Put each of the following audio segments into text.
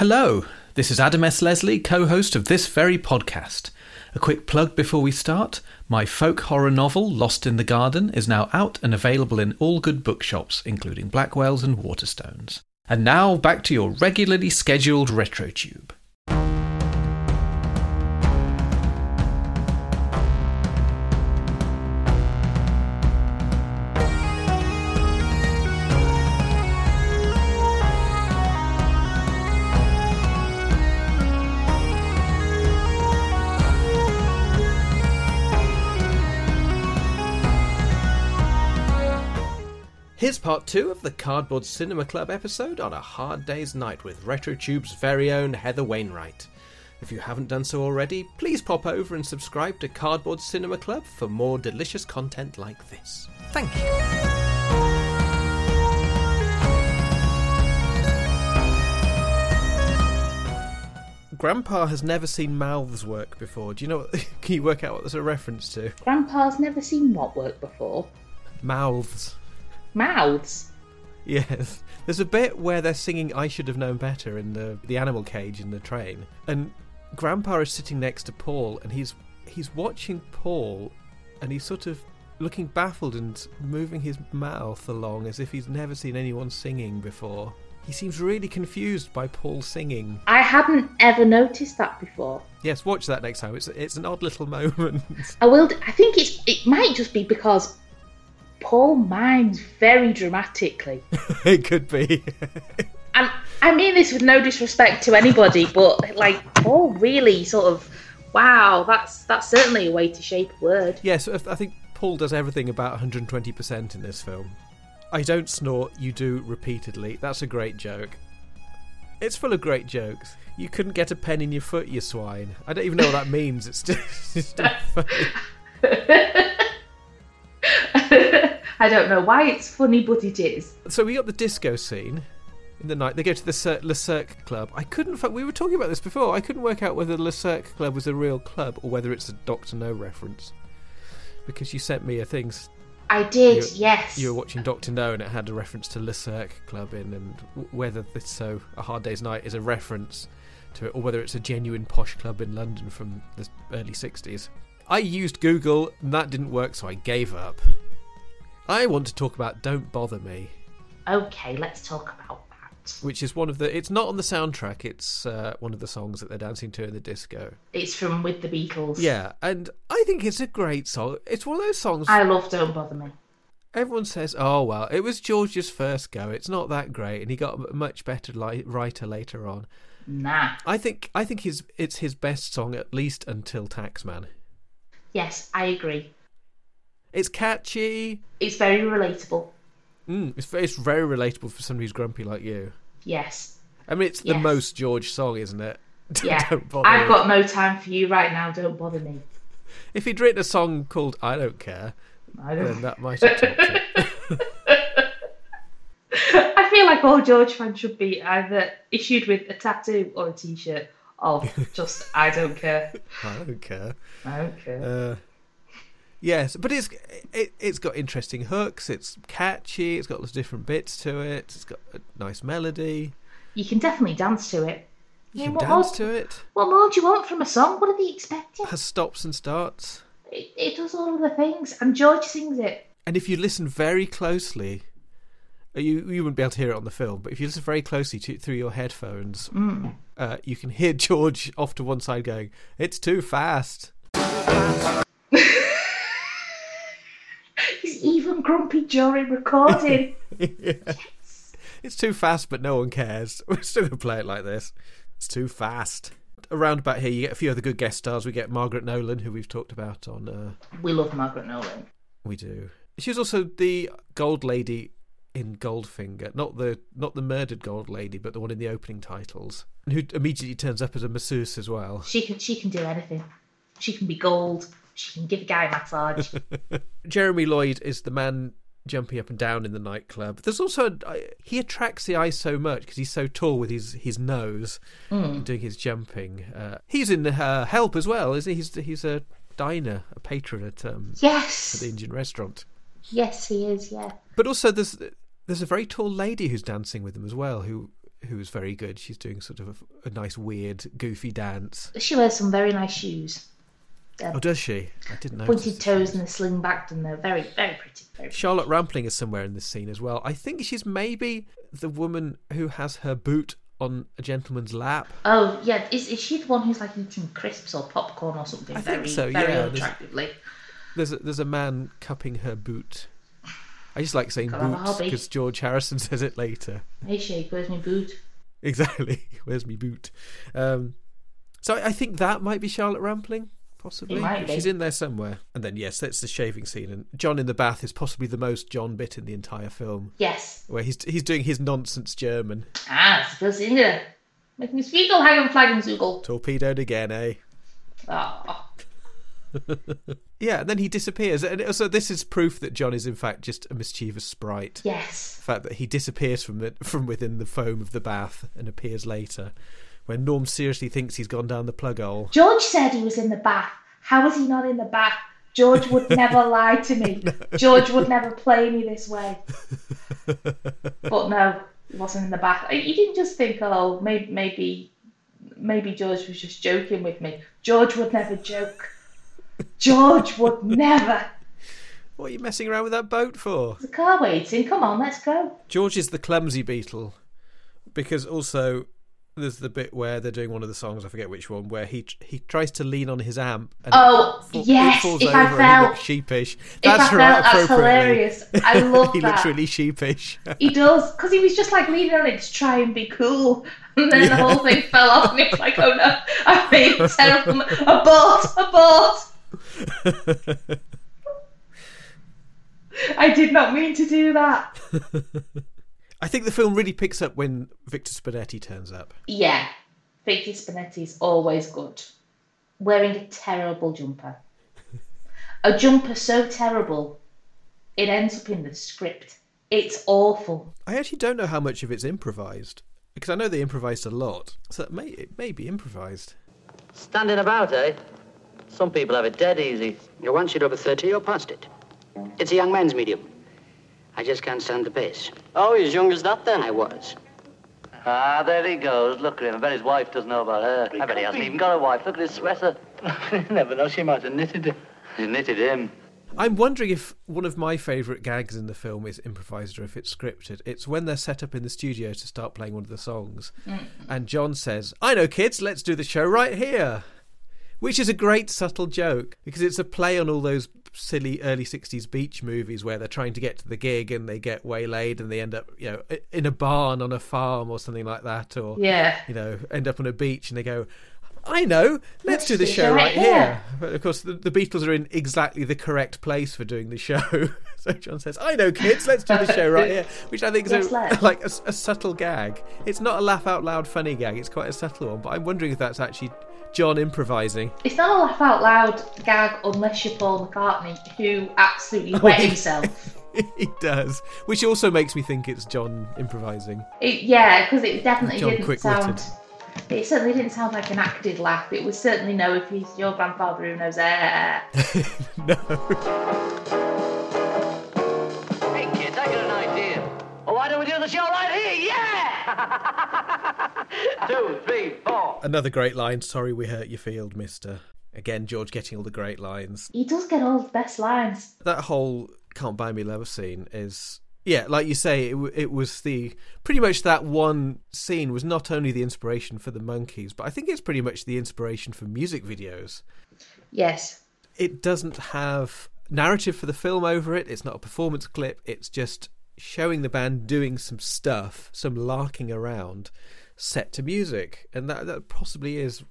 Hello, this is Adam S. Leslie, co host of this very podcast. A quick plug before we start my folk horror novel, Lost in the Garden, is now out and available in all good bookshops, including Blackwell's and Waterstones. And now back to your regularly scheduled RetroTube. Part two of the Cardboard Cinema Club episode on a hard day's night with RetroTube's very own Heather Wainwright. If you haven't done so already, please pop over and subscribe to Cardboard Cinema Club for more delicious content like this. Thank you. Grandpa has never seen mouths work before. Do you know what? Can you work out what there's a reference to? Grandpa's never seen what work before. Mouths. Mouths. Yes. There's a bit where they're singing I Should Have Known Better in the, the animal cage in the train. And Grandpa is sitting next to Paul and he's he's watching Paul and he's sort of looking baffled and moving his mouth along as if he's never seen anyone singing before. He seems really confused by Paul singing. I hadn't ever noticed that before. Yes, watch that next time. It's it's an odd little moment. I will. I think it's. It might just be because Paul mimes very dramatically, it could be. and I mean this with no disrespect to anybody, but like Paul really sort of. Wow, that's that's certainly a way to shape a word. yes, I I think Paul does everything about 120% in this film. I don't snort, you do repeatedly. That's a great joke. It's full of great jokes. You couldn't get a pen in your foot, you swine. I don't even know what that means. It's just, it's still funny. I don't know why it's funny, but it is. So we got the disco scene in the night. They go to the Cir- Le Cirque Club. I couldn't. We were talking about this before. I couldn't work out whether the Le Cirque Club was a real club or whether it's a Doctor No reference. Because you sent me a thing. I did, You- yes. You were watching Doctor No and it had a reference to Le Cirque Club in, and whether this so a Hard Day's Night is a reference to it or whether it's a genuine posh club in London from the early '60s. I used Google and that didn't work, so I gave up. I want to talk about "Don't Bother Me." Okay, let's talk about that. which is one of the. It's not on the soundtrack. It's uh, one of the songs that they're dancing to in the disco. It's from With the Beatles. Yeah, and I think it's a great song. It's one of those songs. I love Don't Bother Me. Everyone says, "Oh well, it was George's first go. It's not that great," and he got a much better li- writer later on. Nah. I think. I think his it's his best song at least until Taxman. Yes, I agree. It's catchy. It's very relatable. Mm, it's very, it's very relatable for somebody who's grumpy like you. Yes. I mean, it's the most George song, isn't it? Yeah. Don't bother I've me. got no time for you right now. Don't bother me. If he'd written a song called "I Don't Care," I then don't. that might have. I feel like all George fans should be either issued with a tattoo or a T-shirt of just I don't care. I don't care. I don't care. Uh, yes, but it's it, it's got interesting hooks. It's catchy. It's got lots of different bits to it. It's got a nice melody. you can definitely dance to it. You can what dance more- to it. What more do you want from a song? What are they expecting? Has stops and starts. It, it does all of the things, and George sings it. And if you listen very closely, uh, you you wouldn't be able to hear it on the film. But if you listen very closely to, through your headphones, Mm. uh, you can hear George off to one side going, "It's too fast." He's even grumpy during recording. It's too fast, but no one cares. We're still gonna play it like this. It's too fast. Around about here, you get a few other good guest stars. We get Margaret Nolan, who we've talked about on. Uh, we love Margaret Nolan. we do. She was also the gold lady in Goldfinger, not the not the murdered gold lady, but the one in the opening titles, and who immediately turns up as a masseuse as well. She can she can do anything. She can be gold. She can give a guy a massage. Jeremy Lloyd is the man jumping up and down in the nightclub. There's also I- he attracts the eye so much because he's so tall with his his nose and doing his jumping. Uh, he's in uh, Help as well, isn't he? He's he's a diner, a patron at um, at yes, the Indian restaurant. yes, he is. Yeah, But also there's there's a very tall lady who's dancing with him as well, who who was very good. She's doing sort of a, a nice, weird, goofy dance. She wears some very nice shoes. Oh, does she? I didn't know. Pointed toes and the sling backed, and they're very, very pretty. Very pretty. Charlotte Rampling is somewhere in this scene as well. I think she's maybe the woman who has her boot on a gentleman's lap. Oh yeah, is, is she the one who's like eating crisps or popcorn or something? I think very, so, very yeah, there's- unattractively. There's a, there's a man cupping her boot. I just like saying boots because George Harrison says it later. Hey Shake, where's my boot? Exactly. Where's me boot? Um, so I think that might be Charlotte Rampling, possibly. Might be. She's in there somewhere. And then yes, that's the shaving scene. And John in the bath is possibly the most John bit in the entire film, Yes. where he's he's doing his nonsense German. Ah, it's still singer. Make me Spiegel, Hagen, Flaggen, Zugel. Torpedoed again, eh? Oh, Yeah, and then he disappears. And also, this is proof that John is in fact just a mischievous sprite. yes. The fact that he disappears from it from within the foam of the bath and appears later, when Norm seriously thinks he's gone down the plug hole. George said he was in the bath. How was he not in the bath? George would never lie to me. George would never play me this way. But no, he wasn't in the bath. You didn't just think, oh, maybe, maybe, maybe George was just joking with me. George would never joke. George would never. What are you messing around with that boat for? The car waiting. Come on, let's go. George is the clumsy beetle, because also there's the bit where they're doing one of the songs. I forget which one, where he he tries to lean on his amp. And Oh, yes, falls if over I and he fell- looks sheepish. If That's I felt right, that's hilarious. I love that. he that. looks really sheepish. He does, because he was just like leaning on it to try and be cool. And then the whole thing fell off, and it's like, oh no, I made a terrible. Abort! Abort! I did not mean to do that. I think the film really picks up when Victor Spinetti turns up. Yeah, Victor Spinetti is always good. Wearing a terrible jumper. A jumper so terrible, it ends up in the script. It's awful. I actually don't know how much of it's improvised because I know they improvised a lot, so it may it may be improvised. Standing about, eh? Some people have it dead easy. You're once you're over 30, you're past it. It's a young man's medium. I just can't stand the pace. Oh, you're as young as that then? I was. Ah, there he goes. Look at him. I bet his wife doesn't know about her. I bet he hasn't even got a wife. Look at his sweater. Never know, she might have knitted it. He knitted him. I'm wondering if one of my favourite gags in the film is improvised or if it's scripted. It's when they're set up in the studio to start playing one of the songs, and John says, "I know, kids, let's do the show right here," which is a great subtle joke because it's a play on all those silly early 60s beach movies where they're trying to get to the gig and they get waylaid and they end up you know in a barn on a farm or something like that or Yeah. you know end up on a beach and they go I know. Let's, do the show right here. But of course, the, the Beatles are in exactly the correct place for doing the show. so John says, "I know, kids. Let's do the show right here," which I think is Yes, a, like a, a subtle gag. It's not a laugh out loud funny gag. It's quite a subtle one. But I'm wondering if that's actually John improvising. It's not a laugh out loud gag unless you're Paul McCartney, who absolutely oh, wet he- himself. he does, which also makes me think it's John improvising. It, yeah, because it definitely John didn't quick-witted. sound. It certainly didn't sound like an acted laugh. It was certainly no. If he's your grandfather who knows eh. air. No. Hey, kids, I got an idea. Oh, why don't we do the show right here? Yeah! Two, three, four. Another great line. Sorry, we hurt your field, Mister. Again, George getting all the great lines. He does get all the best lines. that whole "Can't Buy Me Love" scene is yeah, like you say, it, w- it was the pretty much that one scene was not only the inspiration for the Monkees, but I think it's pretty much the inspiration for music videos. Yes. It doesn't have narrative for the film over it. It's not a performance clip. It's just showing the band doing some stuff, some larking around, set to music, and that that possibly is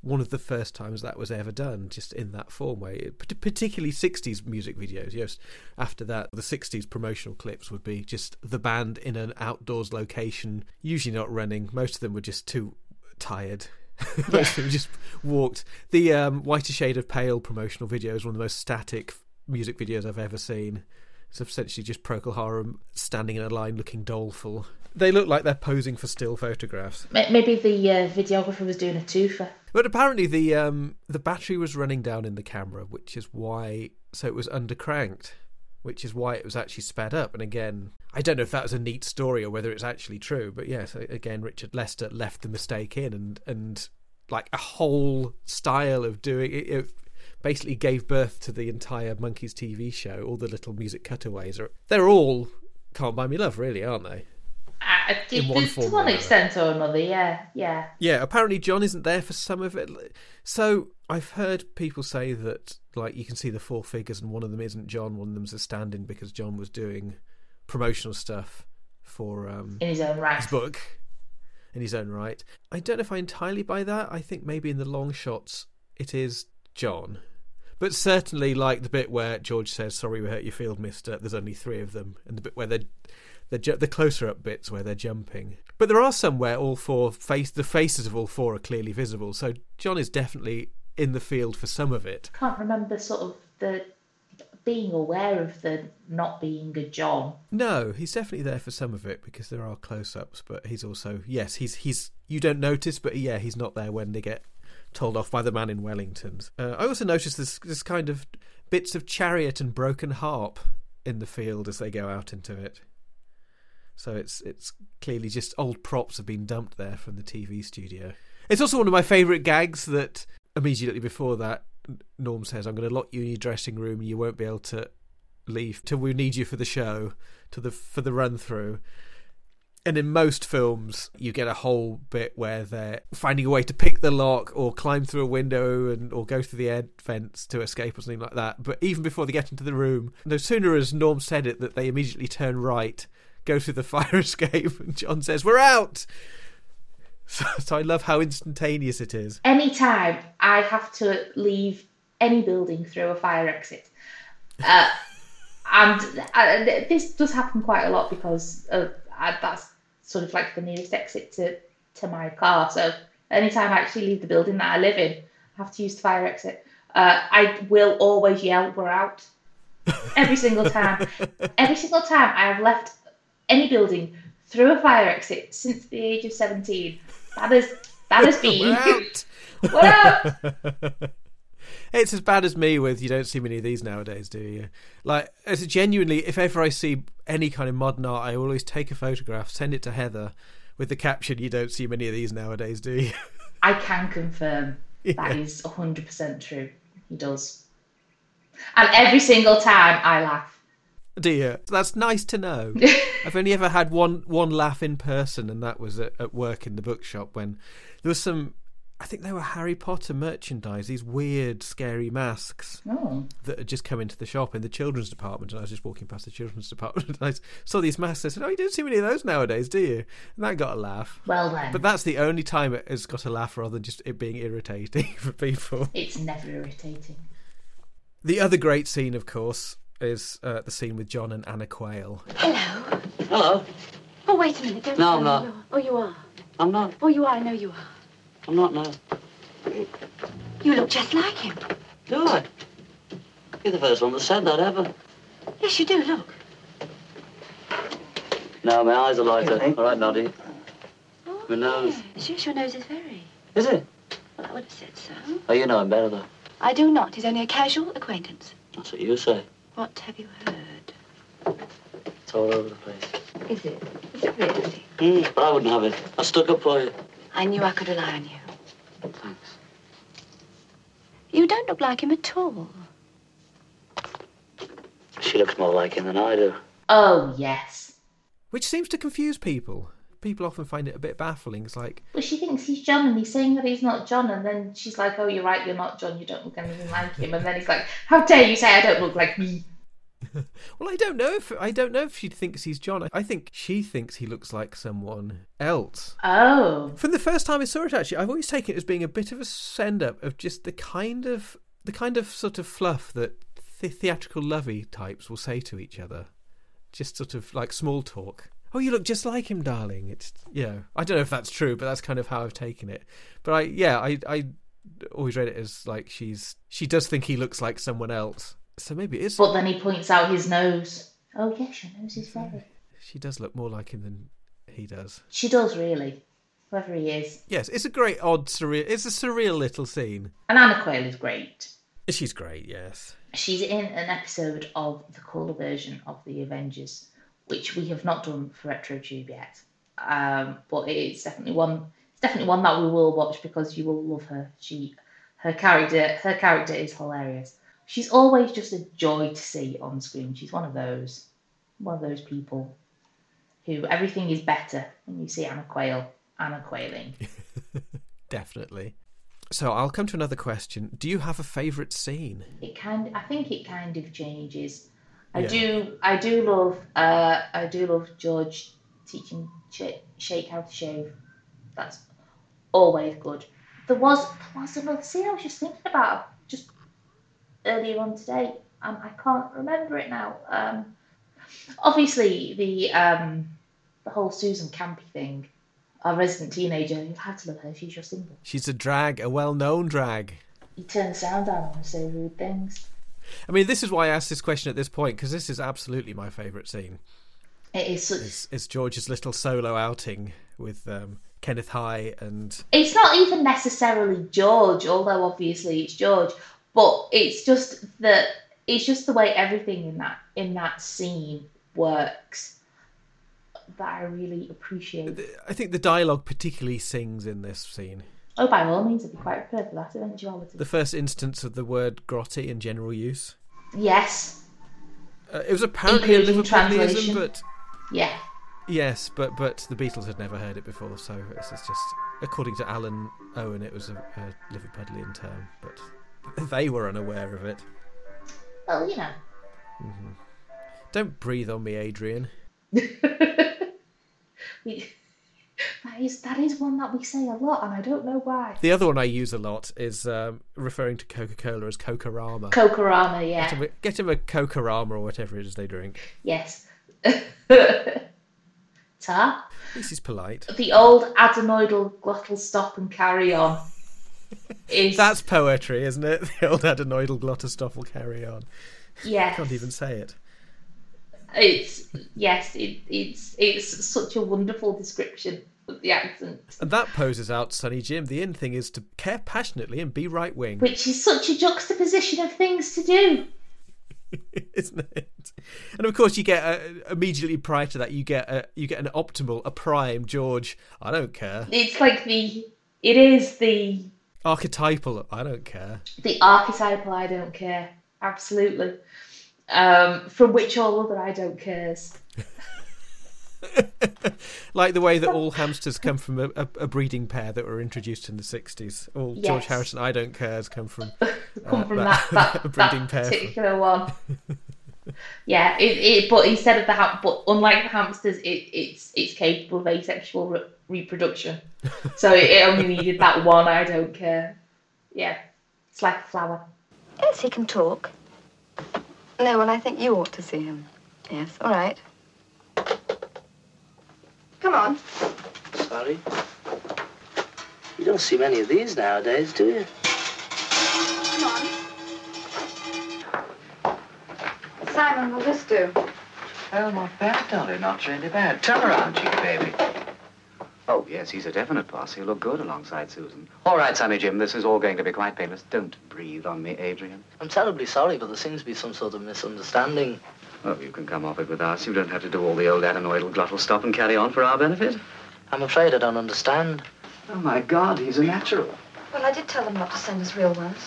one of the first times that was ever done, just in that form way. Particularly 60s music videos. Yes, after that, the 60s promotional clips would be just the band in an outdoors location, usually not running. Most of them were just too tired. Most of them just walked. The um, Whiter Shade of Pale promotional video is one of the most static music videos I've ever seen. It's essentially just Procol Harum standing in a line looking doleful. They look like they're posing for still photographs. Maybe the uh, videographer was doing a twofer. But apparently the um the battery was running down in the camera, which is why so it was undercranked. which is why it was actually sped up. And again, I don't know if that was a neat story or whether it's actually true, but yes, again, Richard Lester left the mistake in, and and like a whole style of doing it, it basically gave birth to the entire Monkees TV show. All the little music cutaways are they're all "Can't Buy Me Love," really, aren't they? In one to form one extent or another, yeah, yeah. Yeah, apparently John isn't there for some of it. So I've heard people say that like you can see the four figures and one of them isn't John, one of them's a stand-in because John was doing promotional stuff for um, In his own right. his book in his own right. I don't know if I entirely buy that. I think maybe in the long shots it is John. But certainly like the bit where George says, Sorry we hurt your field, mister, there's only three of them, and the bit where they're the, ju- the closer up bits where they're jumping. But there are some where all four face the faces of all four are clearly visible. So John is definitely in the field for some of it. Can't remember sort of the being aware of the not being a John. No, he's definitely there for some of it because there are close-ups. But he's also yes, he's he's you don't notice, but yeah, he's not there when they get told off by the man in Wellington's. Uh, I also noticed this this kind of bits of chariot and broken harp in the field as they go out into it. So it's it's clearly just old props have been dumped there from the TV studio. It's also one of my favourite gags that immediately before that Norm says, "I'm going to lock you in your dressing room and you won't be able to leave till we need you for the show, to the for the run through." And in most films, you get a whole bit where they're finding a way to pick the lock or climb through a window and or go through the air vents to escape or something like that. But even before they get into the room, no sooner has Norm said it that they immediately turn right, go through the fire escape, and John says, "We're out." So, so I love how instantaneous it is. Anytime I have to leave any building through a fire exit, uh, and uh, this does happen quite a lot because uh, I, that's sort of like the nearest exit to, to my car. So anytime I actually leave the building that I live in, I have to use the fire exit. Uh, I will always yell, "We're out!" Every single time. Every single time I have left any building through a fire exit since the age of seventeen. That is that has been. We're out. It's as bad as me with you don't see many of these nowadays, do you? Like, it's genuinely, if ever I see any kind of modern art, I always take a photograph, send it to Heather with the caption, "You don't see many of these nowadays, do you?" I can confirm that is 100% true. He does. And every single time I laugh. Do you? That's nice to know. I've only ever had one one laugh in person, and that was at, at work in the bookshop when there was some. I think they were Harry Potter merchandise, these weird, scary masks. Oh. that had just come into the shop in the children's department, and I was just walking past the children's department, and I saw these masks. I said, "Oh, you don't see many of those nowadays, do you?" And that got a laugh. Well then. But that's the only time it has got a laugh, rather than just it being irritating for people. It's never irritating. The other great scene, of course, is uh, the scene with John and Anna Quayle. Hello. Hello. Oh, wait a minute. Don't No, I'm not. you're- Oh, you are. I'm not. Oh, you are. I know you are. I'm not now. You look just like him. Do I? You're the first one that said that ever. Yes, you do. Look. No, my eyes are lighter. All right, Noddy. Oh, My nose. Yes, yes, your nose is very. Is it? Well, I would have said so. Oh, you know him better, though. I do not. He's only a casual acquaintance. That's what you say. What have you heard? It's all over the place. Is it? Is it really? Mm, but I wouldn't have it. I stuck up for you. I knew I could rely on you. Thanks. You don't look like him at all. She looks more like him than I do. Oh, yes. Which seems to confuse people. People often find it a bit baffling. It's like, But she thinks he's John and he's saying that he's not John. And then she's like, oh, you're right, you're not John. You don't look anything like him. And then he's like, how dare you say I don't look like me? well, I don't know if I don't know if she thinks he's John. I think she thinks he looks like someone else. Oh. From the first time I saw it, actually, I've always taken it as being a bit of a send up of just the kind of the kind of sort of fluff that the theatrical lovey types will say to each other, just sort of like small talk. Oh, you look just like him, darling. It's yeah. I don't know if that's true, but that's kind of how I've taken it. But I yeah, I I always read it as like she's she does think he looks like someone else. So maybe it is. But then he points out his nose. Oh, yes, your nose is very. She does look more like him than he does. She does, really. Whoever he is. Yes, it's a great, odd, surreal. It's a surreal little scene. And Anna Quayle is great. She's great, yes. She's in an episode of the colour version of the Avengers, which we have not done for RetroTube yet. Um, but it's definitely one. It's definitely one that we will watch because you will love her. She, her character, her character is hilarious. She's always just a joy to see on screen. She's one of those, one of those people who everything is better when you see Anna Quayle. Anna Quailing. Definitely. So I'll come to another question. Do you have a favourite scene? it kind I think it kind of changes. I Yeah. do I do love uh I do love George teaching Sh- Shake how to shave. That's always good. There was there was another scene I was just thinking about just earlier on today. Um, I can't remember it now. Um, obviously the um the whole Susan Campey thing. Our resident teenager, you have to love her. She's your single. She's a drag, a well-known drag. You turn the sound down and say rude things. I mean, this is why I asked this question at this point because this is absolutely my favourite scene. It is such It's, it's George's little solo outing with um, Kenneth Haigh and it's not even necessarily George, although obviously it's George, but it's just that it's just the way everything in that in that scene works that I really appreciate. I think the dialogue particularly sings in this scene. Oh, by all means, I'd be quite prepared for that eventuality. The first instance of the word grotty in general use. yes, Uh, it was apparently a Including Liverpudlianism, translation. but yeah, yes, but but the Beatles had never heard it before, so is just according to Alun Owen, it was a, a Liverpudlian term, but they were unaware of it. well, you know. Don't breathe on me, Adrian. We, that is that is one that we say a lot, and I don't know why. The other one I use a lot is um, referring to Coca Cola as Coca-Rama. Kokorama, yeah, Get him, a, get him a or whatever it is they drink. yes. At least he's polite. the old adenoidal glottal stop and carry on is That's poetry, isn't it? The old adenoidal glottostoppel carry on. yes Can't even say it. it's yes it, it's it's such a wonderful description the accent And that poses out Sonny Jim. The in thing is to care passionately and be right wing, which is such a juxtaposition of things to do isn't it? And of course, you get uh, immediately prior to that, you get a, you get an optimal, a prime George. I don't care. it's like the it is the Archetypal. I don't care. the archetypal i don't care absolutely um from which all other i don't cares like the way that all hamsters come from a, a, a breeding pair that were introduced in the 60s. All George Harrison, I don't cares, come from come uh, from that that, breeding that pair. particular one. yeah, it, it but instead of the ham, but unlike the hamsters, it, it's it's capable of asexual re- reproduction. So it, it only needed that one. I don't care. Yeah, it's like a flower. Yes, he can talk. No, well, I think you ought to see him. Yes, all right. Come on. Sorry. You don't see many of these nowadays, do you? Come on. Simon, will this do? Oh, not bad, Dolly. Not really bad. Turn around, cheeky baby. Oh, yes, he's a definite boss. He'll look good alongside Susan. All right, Sonny Jim, this is all going to be quite painless. Don't breathe on me, Adrian. I'm terribly sorry, but there seems to be some sort of misunderstanding. Oh, you can come off it with us. You don't have to do all the old adenoidal glottal stop and carry on for our benefit. I'm afraid I don't understand. Oh, my God, he's a natural. Well, I did tell them not to send us real ones.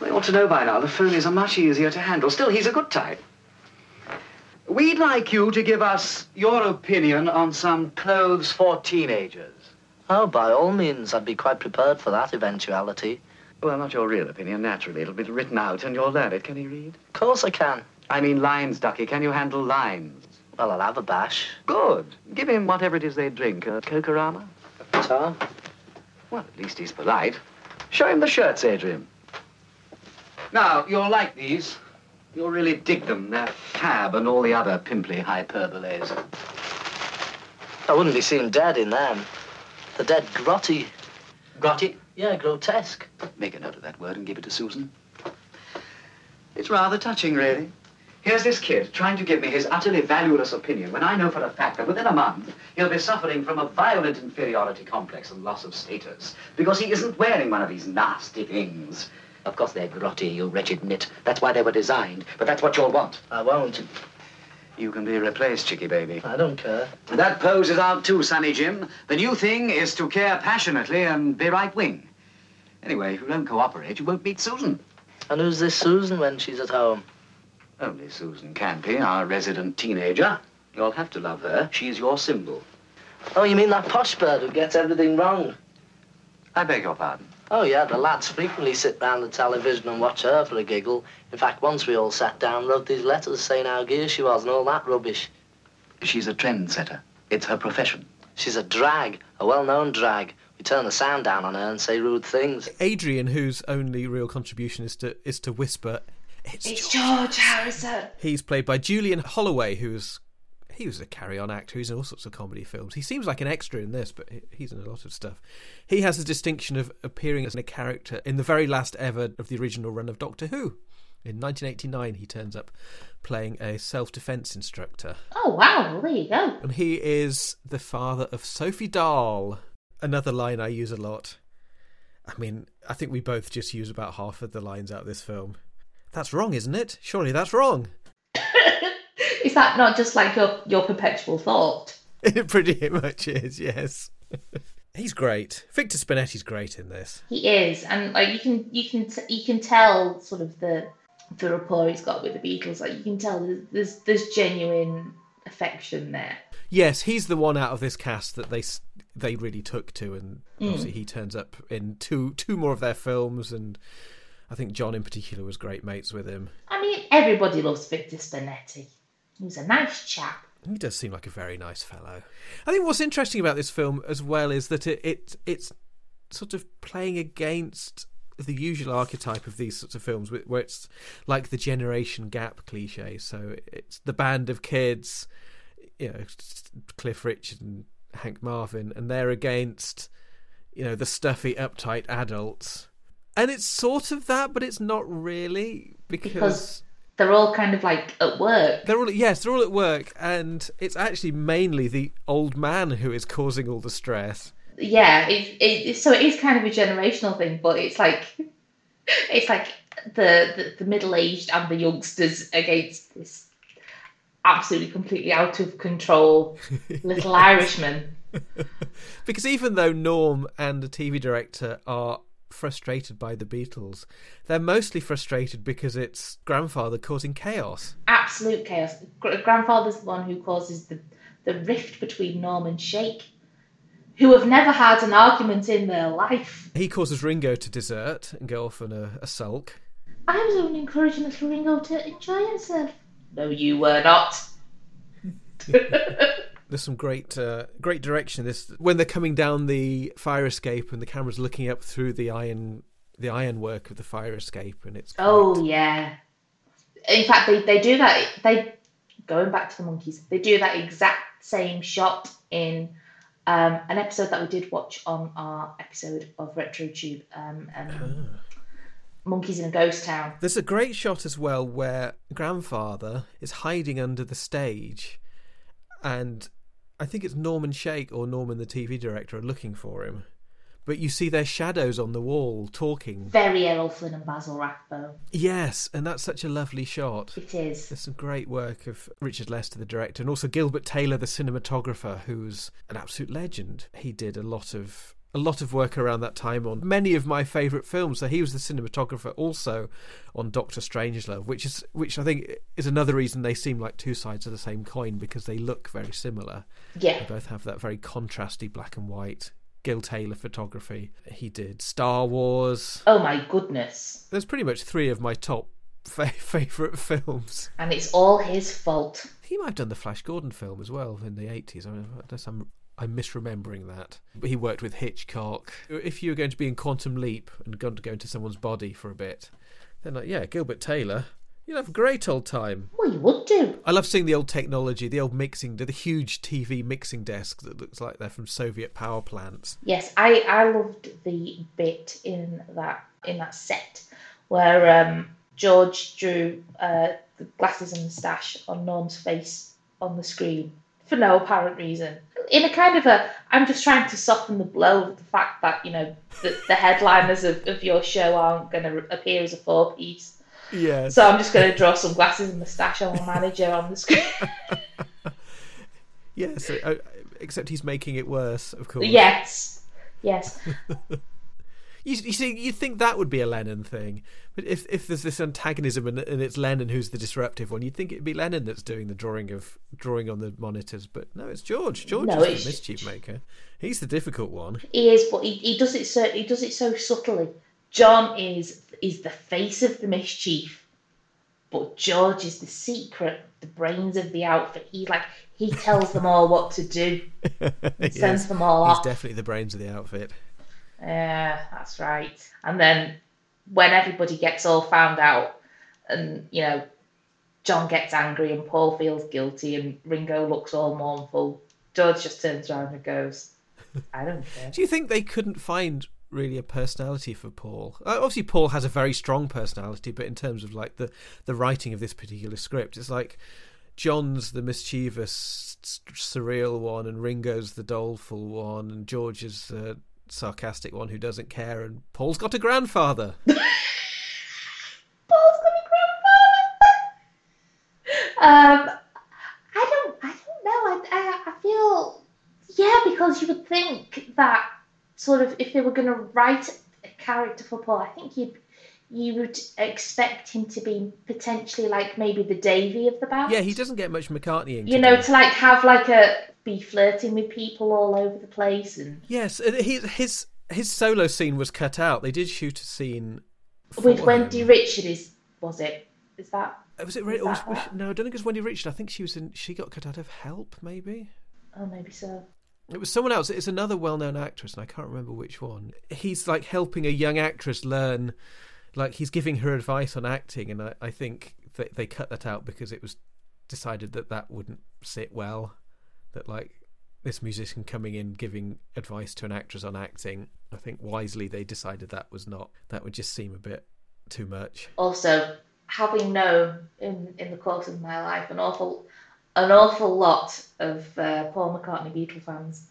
They ought to know by now the phonies are much easier to handle. Still, he's a good type. We'd like you to give us your opinion on some clothes for teenagers. Oh, by all means, I'd be quite prepared for that eventuality. Well, not your real opinion, naturally. It'll be written out and you'll learn it. Can you read? Of course I can. I mean lines, Ducky. Can you handle lines? Well, I'll have a bash. Good. Give him whatever it is they drink. A Coca-Rama? Tar? Well, at least he's polite. Show him the shirts, Adrian. Now, you'll like these. You'll really dig them. They're fab and all the other pimply hyperboles. I wouldn't be seen dead in them. The dead grotty. Got it? Yeah, grotesque. Make a note of that word and give it to Susan. It's rather touching, really. Here's this kid trying to give me his utterly valueless opinion when I know for a fact that within a month he'll be suffering from a violent inferiority complex and loss of status because he isn't wearing one of these nasty things. Of course they're grotty, you wretched nit. That's why they were designed, but that's what you'll want. I won't. You can be replaced, Chicky baby. I don't care. That pose is out too, Sonny Jim. The new thing is to care passionately and be right wing. Anyway, if you don't cooperate, you won't meet Susan. And who's this Susan when she's at home? Only Susan Campey, our resident teenager. You'll have to love her. She's your symbol. Oh, you mean that posh bird who gets everything wrong? I beg your pardon. Oh, yeah, the lads frequently sit round the television and watch her for a giggle. In fact, once we all sat down, wrote these letters saying how gear she was and all that rubbish. She's a trendsetter. It's her profession. She's a drag, a well-known drag. We turn the sound down on her and say rude things. Adrian, whose only real contribution is to is to whisper, "It's, It's George." George Harrison. He's played by Julian Holloway, who's he was a carry-on actor. He's in all sorts of comedy films. He seems like an extra in this, but he's in a lot of stuff. He has the distinction of appearing as a character in the very last ever of the original run of Doctor Who. In 1989, he turns up playing a self-defense instructor, Oh wow, well, there you go. and he is the father of Sophie Dahl. Another line I use a lot. I mean, I think we both just use about half of the lines out of this film. That's wrong, isn't it? Surely that's wrong. Is that not just like your your perpetual thought? It pretty much is, yes. He's great. Victor Spinetti's great in this. He is, and like you can you can t- you can tell sort of the the rapport he's got with the Beatles. Like you can tell there's there's, there's genuine affection there. Yes, he's the one out of this cast that they s- they really took to, and hmm. obviously he turns up in two two more of their films, and I think John in particular was great mates with him. I mean, everybody loves Victor Spinetti. He's a nice chap. He does seem like a very nice fellow. I think what's interesting about this film as well is that it, it it's sort of playing against the usual archetype of these sorts of films, where it's like the generation gap cliche. So it's the band of kids, you know, Cliff Richard and Hank Marvin, and they're against, you know, the stuffy, uptight adults. And it's sort of that, but it's not really because Because they're all kind of like at work. they're all yes, they're all at work, and it's actually mainly the old man who is causing all the stress. Yeah, it, it, so it is kind of a generational thing, but it's like it's like the the, the middle aged and the youngsters against this absolutely completely out of control little Irishman. Because even though Norm and the TV director are frustrated by the Beatles, they're mostly frustrated because it's grandfather causing chaos. Absolute chaos. Grandfather's the one who causes the the rift between Norm and Shake, who have never had an argument in their life. He causes Ringo to desert and go off on a, a sulk. I was only encouraging little Ringo to enjoy himself. No, you were not. There's some great, uh, great direction. This when they're coming down the fire escape and the camera's looking up through the iron, the ironwork of the fire escape, and it's Oh yeah. In fact, they, they do that. They going back to the Monkees. They do that exact same shot in um, an episode that we did watch on our episode of RetroTube. Um, um, Monkees in a Ghost Town. There's a great shot as well where grandfather is hiding under the stage, and I think it's Norman Shake or Norman, the TV director, are looking for him. But you see their shadows on the wall talking. Very Errol Flynn and Basil Rathbone. Yes, and that's such a lovely shot. It is. There's some great work of Richard Lester, the director, and also Gilbert Taylor, the cinematographer, who's an absolute legend. He did a lot of a lot of work around that time on many of my favourite films. So he was the cinematographer also on Doctor Strangelove, which is which I think is another reason they seem like two sides of the same coin because they look very similar. Yeah. They both have that very contrasty black and white. Gil Taylor photography. He did Star Wars. Oh my goodness. There's pretty much three of my top fa- favourite films. And it's all his fault. He might have done the Flash Gordon film as well in the 80s. I mean, unless I'm, I'm misremembering that. But he worked with Hitchcock. If you were going to be in Quantum Leap and going to go into someone's body for a bit, then, like, yeah, Gilbert Taylor, you'd have a great old time. Well, you would do. I love seeing the old technology, the old mixing, the huge TV mixing desk that looks like they're from Soviet power plants. Yes, I, I loved the bit in that in that set where um, George drew uh, the glasses and moustache on Norm's face on the screen for no apparent reason. In a kind of a, I'm just trying to soften the blow of the fact that you know the, the headliners of, of your show aren't going to appear as a four piece. Yeah. So I'm just going to draw some glasses and moustache on the manager on the screen. yes. uh, except he's making it worse, of course. yes, yes. You, you see, you think that would be a Lennon thing, but if if there's this antagonism and, and it's Lennon who's the disruptive one, you'd think it'd be Lennon that's doing the drawing of drawing on the monitors. But no, it's George. George No, is the mischief maker. He's the difficult one. He is, but he, he does it so he does it so subtly. John is is the face of the mischief, but George is the secret, the brains of the outfit. He like he tells them all what to do, He sends them all He's off. definitely the brains of the outfit. Yeah, that's right. And then when everybody gets all found out, and you know, John gets angry and Paul feels guilty and Ringo looks all mournful, George just turns around and goes, "I don't care." Do you think they couldn't find really a personality for Paul? Uh, obviously, Paul has a very strong personality, but in terms of like the the writing of this particular script, it's like John's the mischievous, surreal one, and Ringo's the doleful one, and George is the sarcastic one who doesn't care, and Paul's got a grandfather. Paul's got a grandfather. um, I don't, I don't know. I, I, I feel, yeah, because you would think that sort of if they were going to write a character for Paul, I think you'd you would expect him to be potentially like maybe the Davy of the band. Yeah, he doesn't get much McCartney. In you know, to like have like a be flirting with people all over the place and Yes, and his his his solo scene was cut out. They did shoot a scene with Wendy him. Richard is was it? Is that? Uh, Was it? Re- was, that was, no, I don't think it was Wendy Richard. I think she was in. She got cut out of Help, maybe. Oh, maybe so. It was someone else. It's another well-known actress, and I can't remember which one. He's like helping a young actress learn, like he's giving her advice on acting, and I, I think they cut that out because it was decided that that wouldn't sit well. That like this musician coming in giving advice to an actress on acting. I think wisely they decided that was not. That would just seem a bit too much. also having known in in the course of my life an awful an awful lot of uh, Paul McCartney Beatle fans,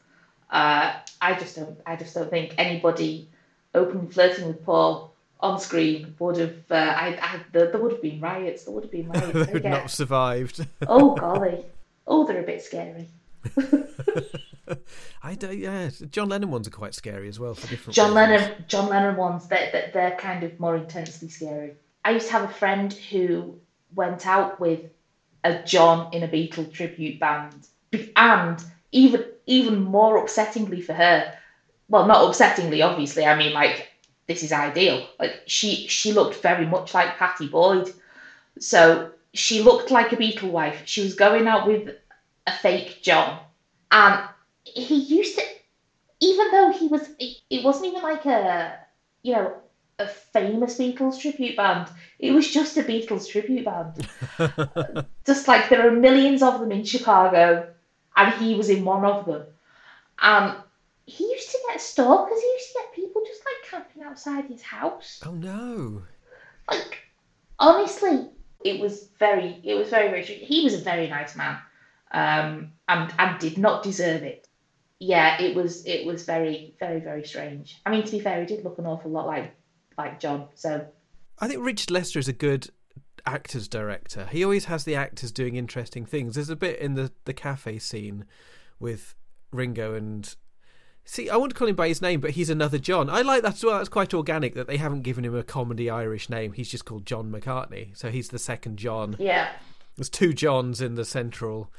uh, I just don't I just don't think anybody openly flirting with Paul on screen would have uh, I, I there, there would have been riots there would have been riots they They would not have survived. oh golly oh they're a bit scary I don't. Yeah, John Lennon ones are quite scary as well for different. John reasons. Lennon, John Lennon ones that that they're kind of more intensely scary. I used to have a friend who went out with a John in a Beatle tribute band, and even even more upsettingly for her, well, not upsettingly, obviously. I mean, like this is ideal. Like she she looked very much like Pattie Boyd, so she looked like a Beatle wife. She was going out with a fake John, and he used to even though he was it, wasn't even like a you know a famous Beatles tribute band. It was just a Beatles tribute band. just like there are millions of them in Chicago, and he was in one of them. And he used to get stalkers. He used to get people just like camping outside his house. Oh no! Like honestly, it was very, it was very, very. He was a very nice man, um, and and did not deserve it. Yeah, it was, it was very, very, very strange. I mean, to be fair, he did look an awful lot like like John. So I think Richard Lester is a good actors director. He always has the actors doing interesting things. There's a bit in the the cafe scene with Ringo and. See, I want to call him by his name, but he's another John. I like that as well. It's quite organic that they haven't given him a comedy Irish name. He's just called John McCartney, so he's the second John. yeah, There's two Johns in the central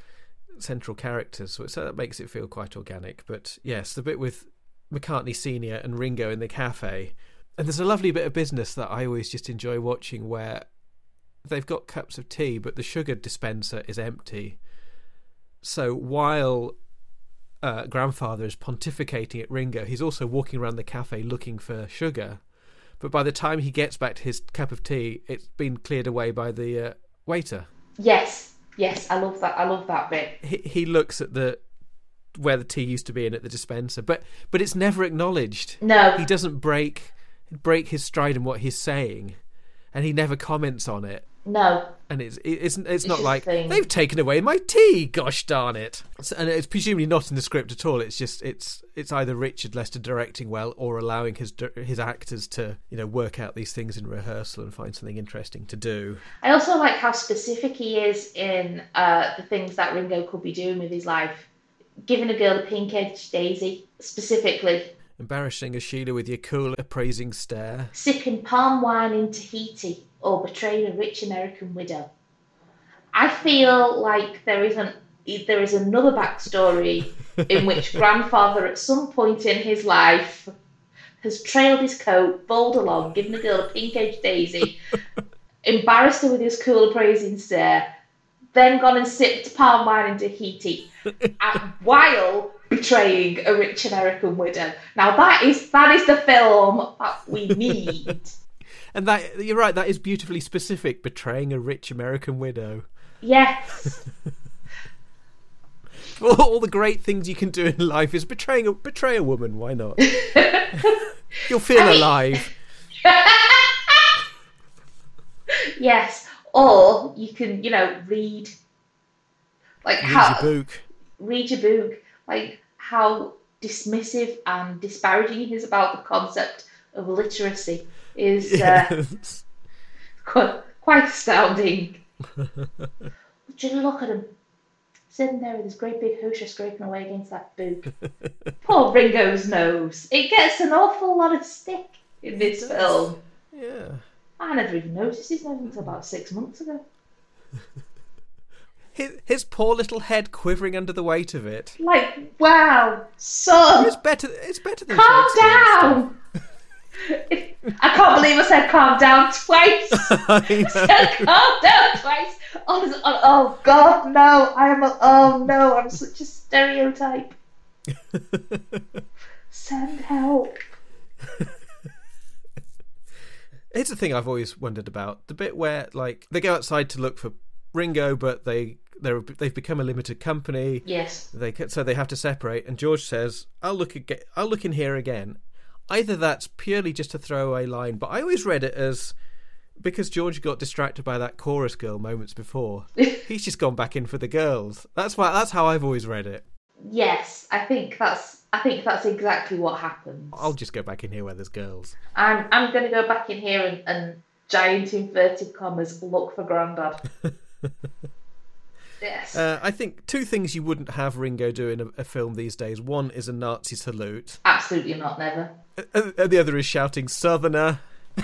central characters, so, that makes it feel quite organic. But yes, the bit with McCartney Senior and Ringo in the cafe, and there's a lovely bit of business that I always just enjoy watching where they've got cups of tea, but the sugar dispenser is empty. So while uh, grandfather is pontificating at Ringo, he's also walking around the cafe looking for sugar. But by the time he gets back to his cup of tea, it's been cleared away by the uh, waiter. yes, yes, I love that. I love that bit. He, he looks at the where the tea used to be in at the dispenser, but but it's never acknowledged. No, He doesn't break break his stride in what he's saying, and he never comments on it. No, and it's it's it's not like they've taken away my tea. Gosh darn it! And it's presumably not in the script at all. It's just it's it's either Richard Lester directing well or allowing his his actors to you know work out these things in rehearsal and find something interesting to do. I also like how specific he is in uh, the things that Ringo could be doing with his life. Giving a girl a pink edged daisy, specifically. Embarrassing a Sheila with your cool appraising stare. Sipping palm wine in Tahiti or betraying a rich American widow. I feel like there isn't there is another backstory in which grandfather at some point in his life has trailed his coat, bowled along, given the girl a pink edged daisy, embarrassed her with his cool appraising stare, then gone and sipped palm wine in Tahiti, while betraying a rich American widow. Now that is that is the film that we need. And that you're right. That is beautifully specific. Betraying a rich American widow. yes, All, all the great things you can do in life is betraying a betray a woman. Why not? You'll feel I mean- alive. yes. Or you can, you know, read like Read how your book. read your book, like how dismissive and disparaging he is about the concept of literacy is uh, quite, quite astounding. Just look at him sitting there with his great big hoosha scraping away against that boot. Poor Ringo's nose. It gets an awful lot of stick in this film. yeah. I never even noticed his nose until about six months ago. His, his poor little head quivering under the weight of it. Like, wow, son, It's better. It's better than calm down. I can't believe I said calm down twice. stuff. I know. calm down twice. Oh, oh, God, no! I am. A, oh no! I'm such a stereotype. Send help. Here's the thing I've always wondered about: the bit where like they go outside to look for Ringo, but they they're they've become a limited company. Yes. They so they have to separate, and George says, "I'll look again. I'll look in here again." Either that's purely just a throwaway line, but I always read it as because George got distracted by that chorus girl moments before. he's just gone back in for the girls. That's why. That's how I've always read it. Yes, I think that's. I think that's exactly what happens. I'll just go back in here where there's girls. I'm. I'm going to go back in here and, and giant inverted commas look for Grandad. yes. Uh, I think two things you wouldn't have Ringo do in a, a film these days. One is a Nazi salute, Absolutely not. Never. and and the other is shouting "Southerner."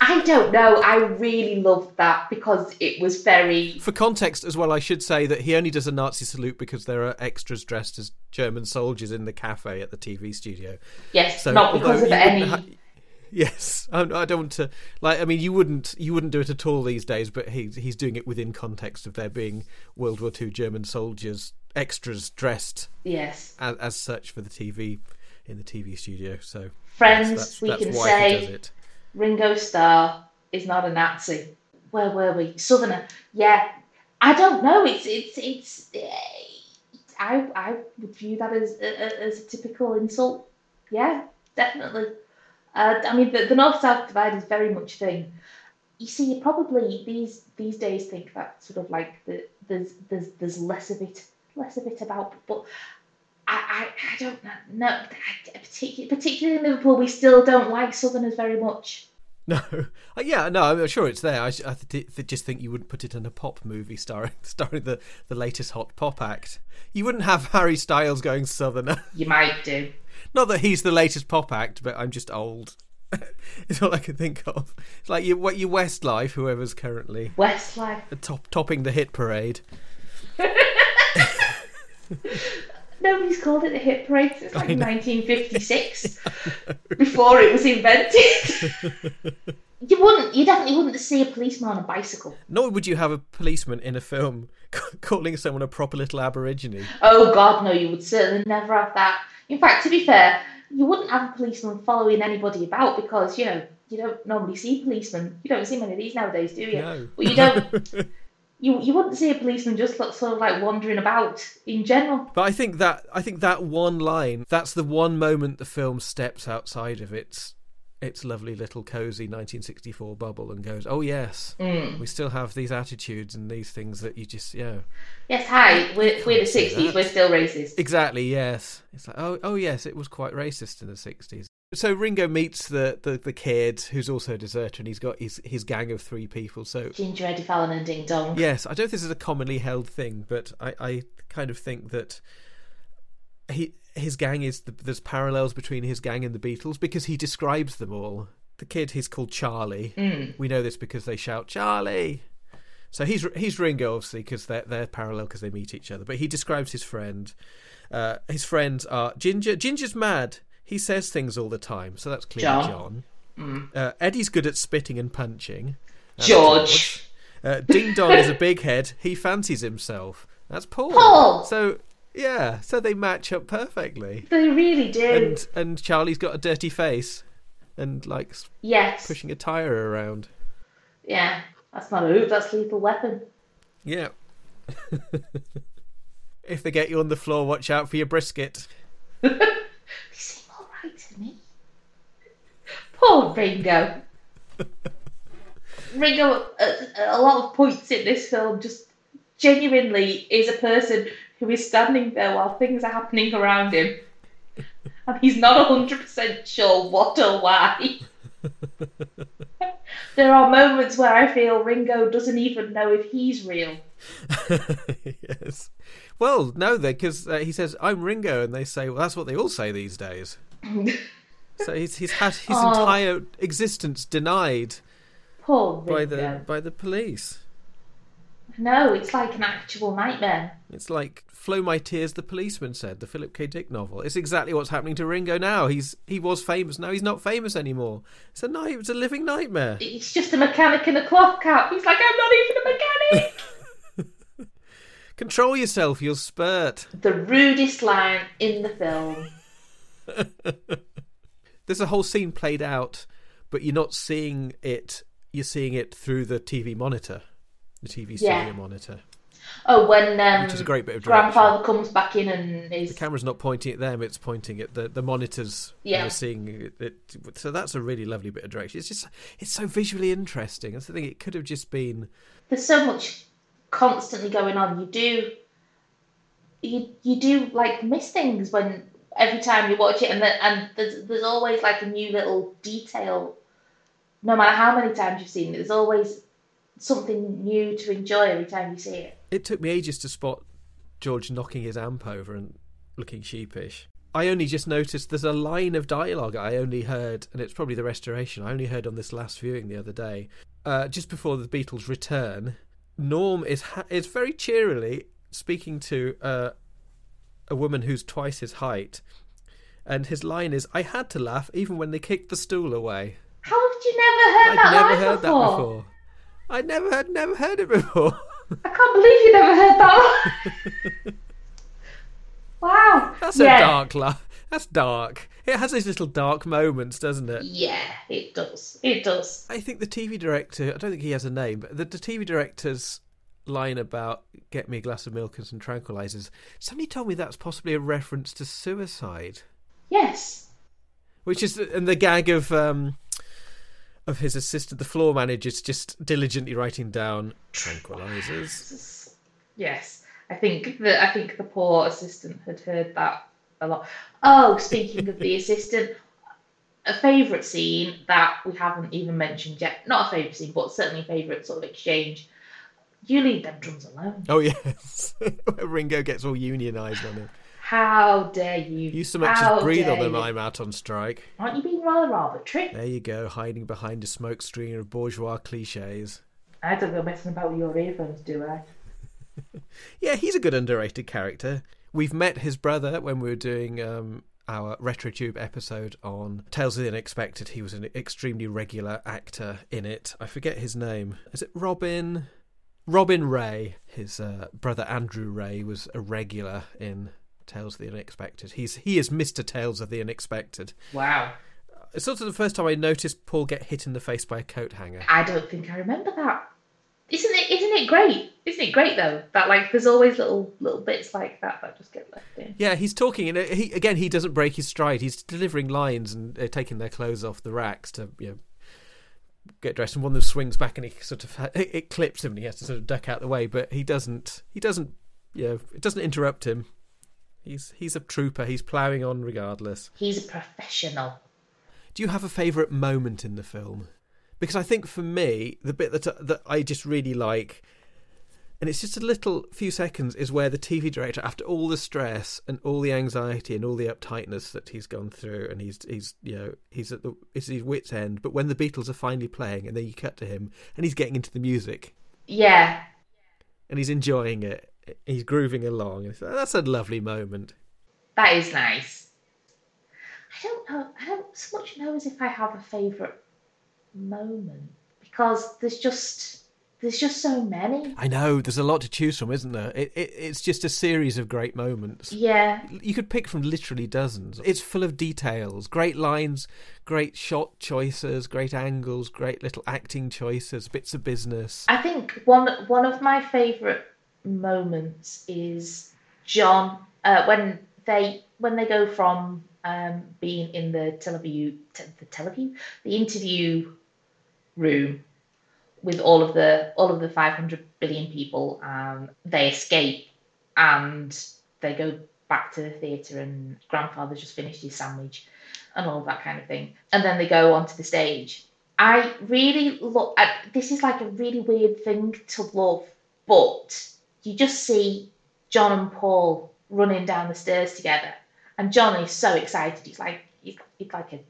I don't know. I really loved that because it was very. For context as well, I should say that he only does a Nazi salute because there are extras dressed as German soldiers in the cafe at the TV studio. Yes, So not because of any. ha- yes, oh, I, I don't want to like. I mean, you wouldn't you wouldn't do it at all these days, but he he's doing it within context of there being World War II German soldiers extras dressed Yes. as, as such for the TV in the TV studio. So Friends, yes, that's, we that's can why say he does it. Ringo Starr is not a Nazi. Where were we? Southerner. Yeah. I don't know. It's it's it's. I I would view that as as a typical insult. Yeah, definitely. Uh, I mean, the, the North South divide is very much a thing. You see, you probably these these days think that sort of like the, there's there's there's less of it less of it about, but I I, I don't know. No, I- particularly particularly in Liverpool, we still don't like Southerners very much. No, Uh, yeah, no, I'm sure it's there. I th- th- just think you wouldn't put it in a pop movie starring starring the, the latest hot pop act. You wouldn't have Harry Styles going Southerner. You might do. Not that he's the latest pop act, but I'm just old. it's all I can think of. It's like you, what your Westlife, whoever's currently Westlife. top topping the hit parade. Nobody's called it the hit parade since like 1956, before it was invented. you wouldn't, you definitely wouldn't see a policeman on a bicycle. Nor would you have a policeman in a film calling someone a proper little aborigine. Oh God, no, you would certainly never have that. In fact, to be fair, you wouldn't have a policeman following anybody about because you know you don't normally see policemen. You don't see many of these nowadays, do you? No. But you don't. you you wouldn't see a policeman just like, sort of like wandering about in general. But I think that I think that one line, that's the one moment the film steps outside of its its lovely little cozy 1964 bubble and goes, "Oh yes, Mm. we still have these attitudes and these things that you just yeah." Yes, hi. We're, we're the 60s. that. We're still racist. Exactly, yes. It's like, oh, oh yes, it was quite racist in the 60s. So Ringo meets the, the, the kid who's also a deserter and he's got his, his gang of three people. So, Ginger, Eddie Fallon, and Ding Dong. yes, I don't know if this is a commonly held thing, but I, I kind of think that he his gang is, the, there's parallels between his gang and the Beatles because he describes them all. The kid, he's called Charlie. Mm. We know this because they shout, Charlie! So he's he's Ringo, obviously, because they're, they're parallel because they meet each other. But he describes his friend. Uh, his friends are Ginger. Ginger's mad. He says things all the time, so that's clearly John. John. Uh, Eddie's good at spitting and punching. That's George. Uh, Ding Dong is a big head. He fancies himself. That's Paul. Paul. So yeah, so they match up perfectly. They really do. And and Charlie's got a dirty face, and likes yes. pushing a tire around. Yeah. That's not a. That's lethal weapon. Yeah. if they get you on the floor, watch out for your brisket. They seem all right to me. Poor Ringo. Ringo, at a lot of points in this film, just genuinely is a person who is standing there while things are happening around him. And he's not 100% sure what or why. there are moments where I feel Ringo doesn't even know if he's real. yes. Well, no, they because uh, he says I'm Ringo, and they say, well, that's what they all say these days. so he's he's had his Oh. entire existence denied by the by the police. No, it's like an actual nightmare. It's like "Flow My Tears," the policeman said, the Philip K. Dick novel. It's exactly what's happening to Ringo now. He's he was famous, now he's not famous anymore. It's a night. It's a living nightmare. He's just a mechanic in a cloth cap. He's like, I'm not even a mechanic. Control yourself, you'll spurt. the rudest line in the film. There's a whole scene played out, but you're not seeing it. You're seeing it through the TV monitor, the TV studio Yeah. monitor. Oh, when um, Which is a great bit of direction. grandfather comes back in and is... The camera's not pointing at them; it's pointing at the the monitors. Yeah. You're seeing it, it. So that's a really lovely bit of direction. It's just it's so visually interesting. That's the thing. It could have just been there's so much constantly going on. You do, you you do like miss things when every time you watch it, and then and there's there's always like a new little detail. No matter how many times you've seen it, there's always something new to enjoy every time you see it. it took me ages to spot George knocking his amp over and looking sheepish. I only just noticed there's a line of dialogue I only heard, and it's probably the restoration. I only heard on this last viewing the other day, uh, just before the Beatles' return. Norm is ha- is very cheerily speaking to uh, a woman who's twice his height, and his line is, "I had to laugh even when they kicked the stool away." How have you never heard I'd that never heard before? that before. I never had never heard it before. I can't believe you never heard that wow. That's yeah. a dark laugh. That's dark. It has these little dark moments, doesn't it? Yeah, it does. It does. I think the TV director, I don't think he has a name, but the, the TV director's line about get me a glass of milk and some tranquilizers, somebody told me that's possibly a reference to suicide. Yes. Which is, and the gag of, um, of his assistant, the floor manager's just diligently writing down tranquilizers. Yes. I think that I think the poor assistant had heard that a lot. Oh, speaking of the assistant, a favourite scene that we haven't even mentioned yet. Not a favourite scene, but certainly a favourite sort of exchange. You leave them drums alone. Oh, yes. Ringo gets all unionized on him. How dare you? You so much How as breathe on them, you. I'm out on strike. Aren't you being rather arbitrary? There you go, hiding behind a smoke screen of bourgeois cliches. I don't go messing about with your earphones, do I? Yeah, he's a good underrated character. We've met his brother when we were doing um, our RetroTube episode on Tales of the Unexpected. He was an extremely regular actor in it. I forget his name. Is it Robin? Robin Ray. His uh, brother Andrew Ray was a regular in Tales of the Unexpected. He's he is Mr. Tales of the Unexpected. Wow. It's also the first time I noticed Paul get hit in the face by a coat hanger. I don't think I remember that. Isn't it? Isn't it great? Isn't it great though that like there's always little little bits like that that just get left in. Yeah, he's talking, and uh, he again he doesn't break his stride. He's delivering lines and uh, taking their clothes off the racks to you know get dressed, and one of them swings back and he sort of it, it clips him, and he has to sort of duck out the way. But he doesn't. He doesn't. You know, it doesn't interrupt him. He's he's a trooper. He's ploughing on regardless. He's a professional. Do you have a favourite moment in the film? Because I think for me, the bit that that I just really like, and it's just a little few seconds, is where the TV director, after all the stress and all the anxiety and all the uptightness that he's gone through, and he's he's you know he's at the it's his wits end, but when the Beatles are finally playing, and then you cut to him, and he's getting into the music, Yeah, and he's enjoying it, he's grooving along, that's a lovely moment. that is nice. I don't know. I don't so much know as if I have a favourite moment because there's just there's just so many. I know there's a lot to choose from, isn't there? It, it it's just a series of great moments. Yeah, You could pick from literally dozens. It's full of details, great lines, great shot choices, great angles, great little acting choices, bits of business. I think one one of my favourite moments is John uh, when they when they go from um, being in the teleview te- the teleview the interview room with all of the all of the 500 billion people um, they escape and they go back to the theatre and grandfather's just finished his sandwich and all that kind of thing and then they go onto the stage I really love. This is like a really weird thing to love, but you just see John and Paul running down the stairs together, and John is so excited. He's like he's, he's like a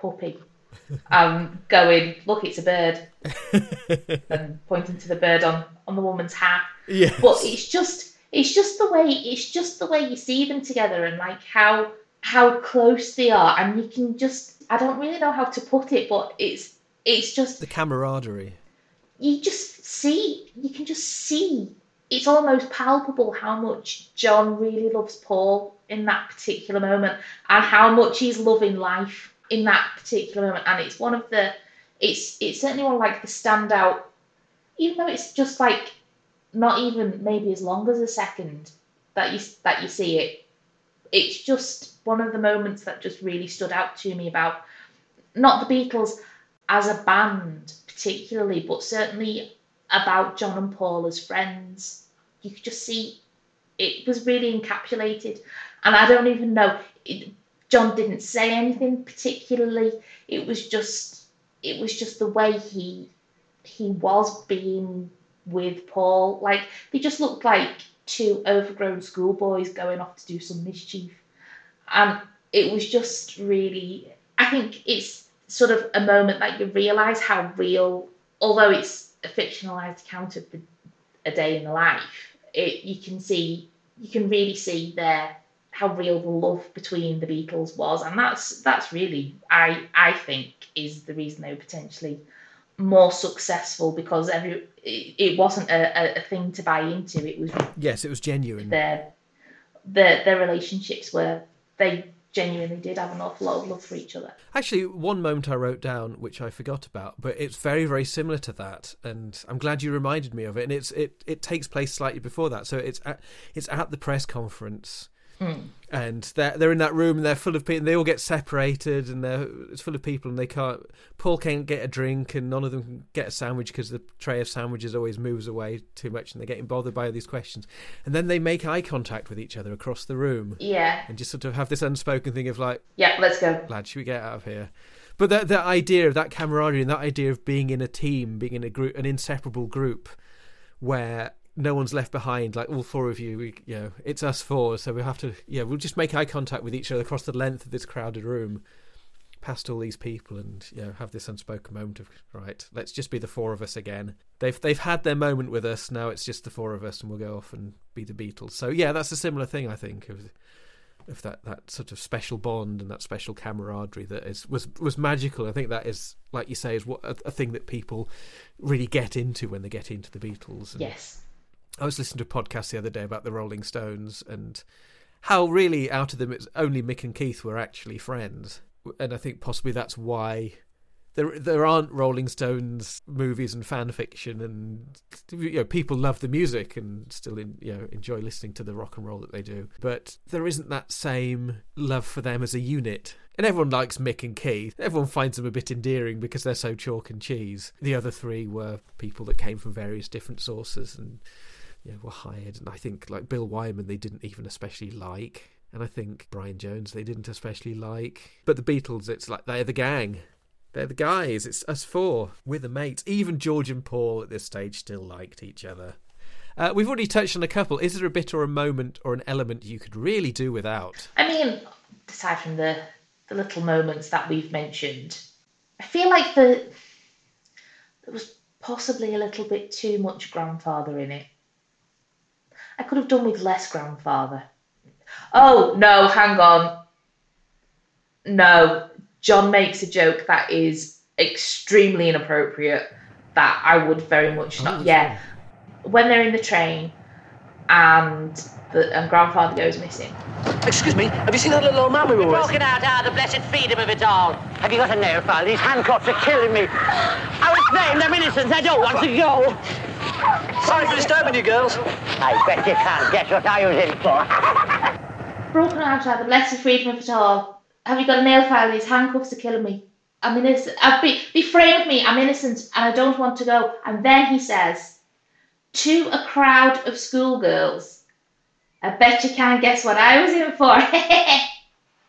puppy, um, going look, it's a bird, and pointing to the bird on on the woman's hat. Yes. But it's just it's just the way it's just the way you see them together and like how how close they are, and you can just I don't really know how to put it, but it's it's just the camaraderie. you just see you can just see it's almost palpable how much John really loves Paul in that particular moment and how much he's loving life in that particular moment and it's one of the it's it's certainly one of like the standout even though it's just like not even maybe as long as a second that you that you see it it's just one of the moments that just really stood out to me about not the Beatles as a band particularly, but certainly about John and Paul as friends. You could just see it was really encapsulated, and I don't even know. It, John didn't say anything particularly. It was just it was just the way he he was being with Paul. Like they just looked like two overgrown schoolboys going off to do some mischief and it was just really i think it's sort of a moment that you realize how real although it's a fictionalized account of the, a day in the life it you can see you can really see there how real the love between the beatles was and that's that's really i i think is the reason they were potentially more successful because every it, it wasn't a, a, thing to buy into it was Yes, it was genuine. their their their relationships were they genuinely did have an awful lot of love for each other. Actually, one moment I wrote down which I forgot about, but it's very, very similar to that, and I'm glad you reminded me of it. And it's it it takes place slightly before that, so it's at it's at the press conference, Hmm. and they're they're in that room and they're full of people. And they all get separated, and they're it's full of people, and they can't. Paul can't get a drink, and none of them can get a sandwich because the tray of sandwiches always moves away too much, and they're getting bothered by all these questions. And then they make eye contact with each other across the room, Yeah, and just sort of have this unspoken thing of like. yeah. Let's go. lad, should we get out of here? But that that idea of that camaraderie and that idea of being in a team, being in a group, an inseparable group, where no one's left behind, like all four of you, we, you know, it's us four, so we have to, yeah, we'll just make eye contact with each other across the length of this crowded room, past all these people, and you know, have this unspoken moment of right, let's just be the four of us again. They've they've had their moment with us, now it's just the four of us, and we'll go off and be the Beatles. So yeah, that's a similar thing, I think. Of, of that, that sort of special bond and that special camaraderie that is was was magical. I think that is, like you say, is what a, a thing that people really get into when they get into the Beatles. And Yes. I was listening to a podcast the other day about the Rolling Stones and how really out of them it's only Mick and Keith were actually friends, and I think possibly that's why there there aren't Rolling Stones movies and fan fiction, and you know people love the music and still in, you know enjoy listening to the rock and roll that they do. But there isn't that same love for them as a unit. And everyone likes Mick and Keith. Everyone finds them a bit endearing because they're so chalk and cheese. The other three were people that came from various different sources and you know, were hired. And I think like Bill Wyman, they didn't even especially like. And I think Brian Jones, they didn't especially like. But the Beatles, it's like they're the gang. They're the guys. It's us four. We're the mates. Even George and Paul at this stage still liked each other. Uh, we've already touched on a couple. Is there a bit or a moment or an element you could really do without? I mean, aside from the the little moments that we've mentioned, I feel like the there was possibly a little bit too much grandfather in it. I could have done with less grandfather. Oh no, hang on. No, John makes a joke that is extremely inappropriate. That I would very much not. Yeah, when they're in the train and the and grandfather goes missing. Excuse me, have you seen that little old man we were with? Broken out, ah, the blessed freedom of it all. Have you got a nail file? These handcuffs are killing me. I was named, I'm innocent, I don't want to go. Sorry for disturbing you girls. I bet you can't guess what I was in for. Broken out, the blessed freedom of it all. Have you got a nail file? These handcuffs are killing me. I'm innocent. I've be, be framed with me. I'm innocent, and I don't want to go. And then he says, to a crowd of schoolgirls, I bet you can't guess what I was in for.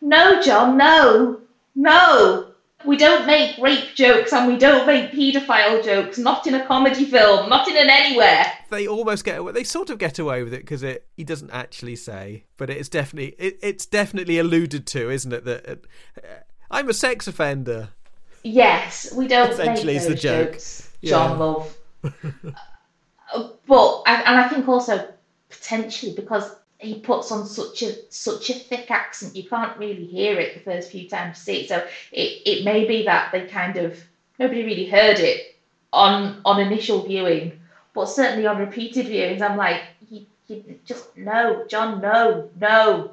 no, John, no, no. We don't make rape jokes and we don't make paedophile jokes. Not in a comedy film. Not in an anywhere. They almost get away. They sort of get away with it because it he doesn't actually say, but it's definitely it, it's definitely alluded to, isn't it? That uh, I'm a sex offender. Yes, we don't Essentially make is the those joke. jokes, Yeah. John Love. Uh, but and I think also potentially because he puts on such a such a thick accent, you can't really hear it the first few times you see it. So it, it may be that they kind of nobody really heard it on on initial viewing, but certainly on repeated viewings, I'm like, you, you just no, John, no, no.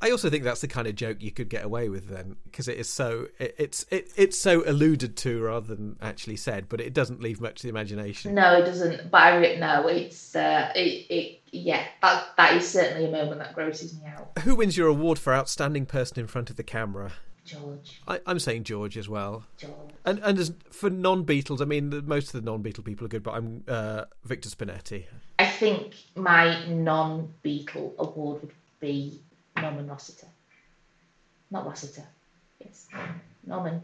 I also think that's the kind of joke you could get away with then, because it is so it, it's it, it's so alluded to rather than actually said, but it doesn't leave much to the imagination. No, it doesn't. But I no, it's uh, it, it yeah. That that is certainly a moment that grosses me out. Who wins your award for outstanding person in front of the camera? George, I, I'm saying George as well. George. And and as for non-Beatles, I mean, the, most of the non-Beatle people are good, but I'm uh, Victor Spinetti. I think my non-Beatle award would be Norman Rossington. Not Rossiter. Yes, Norman.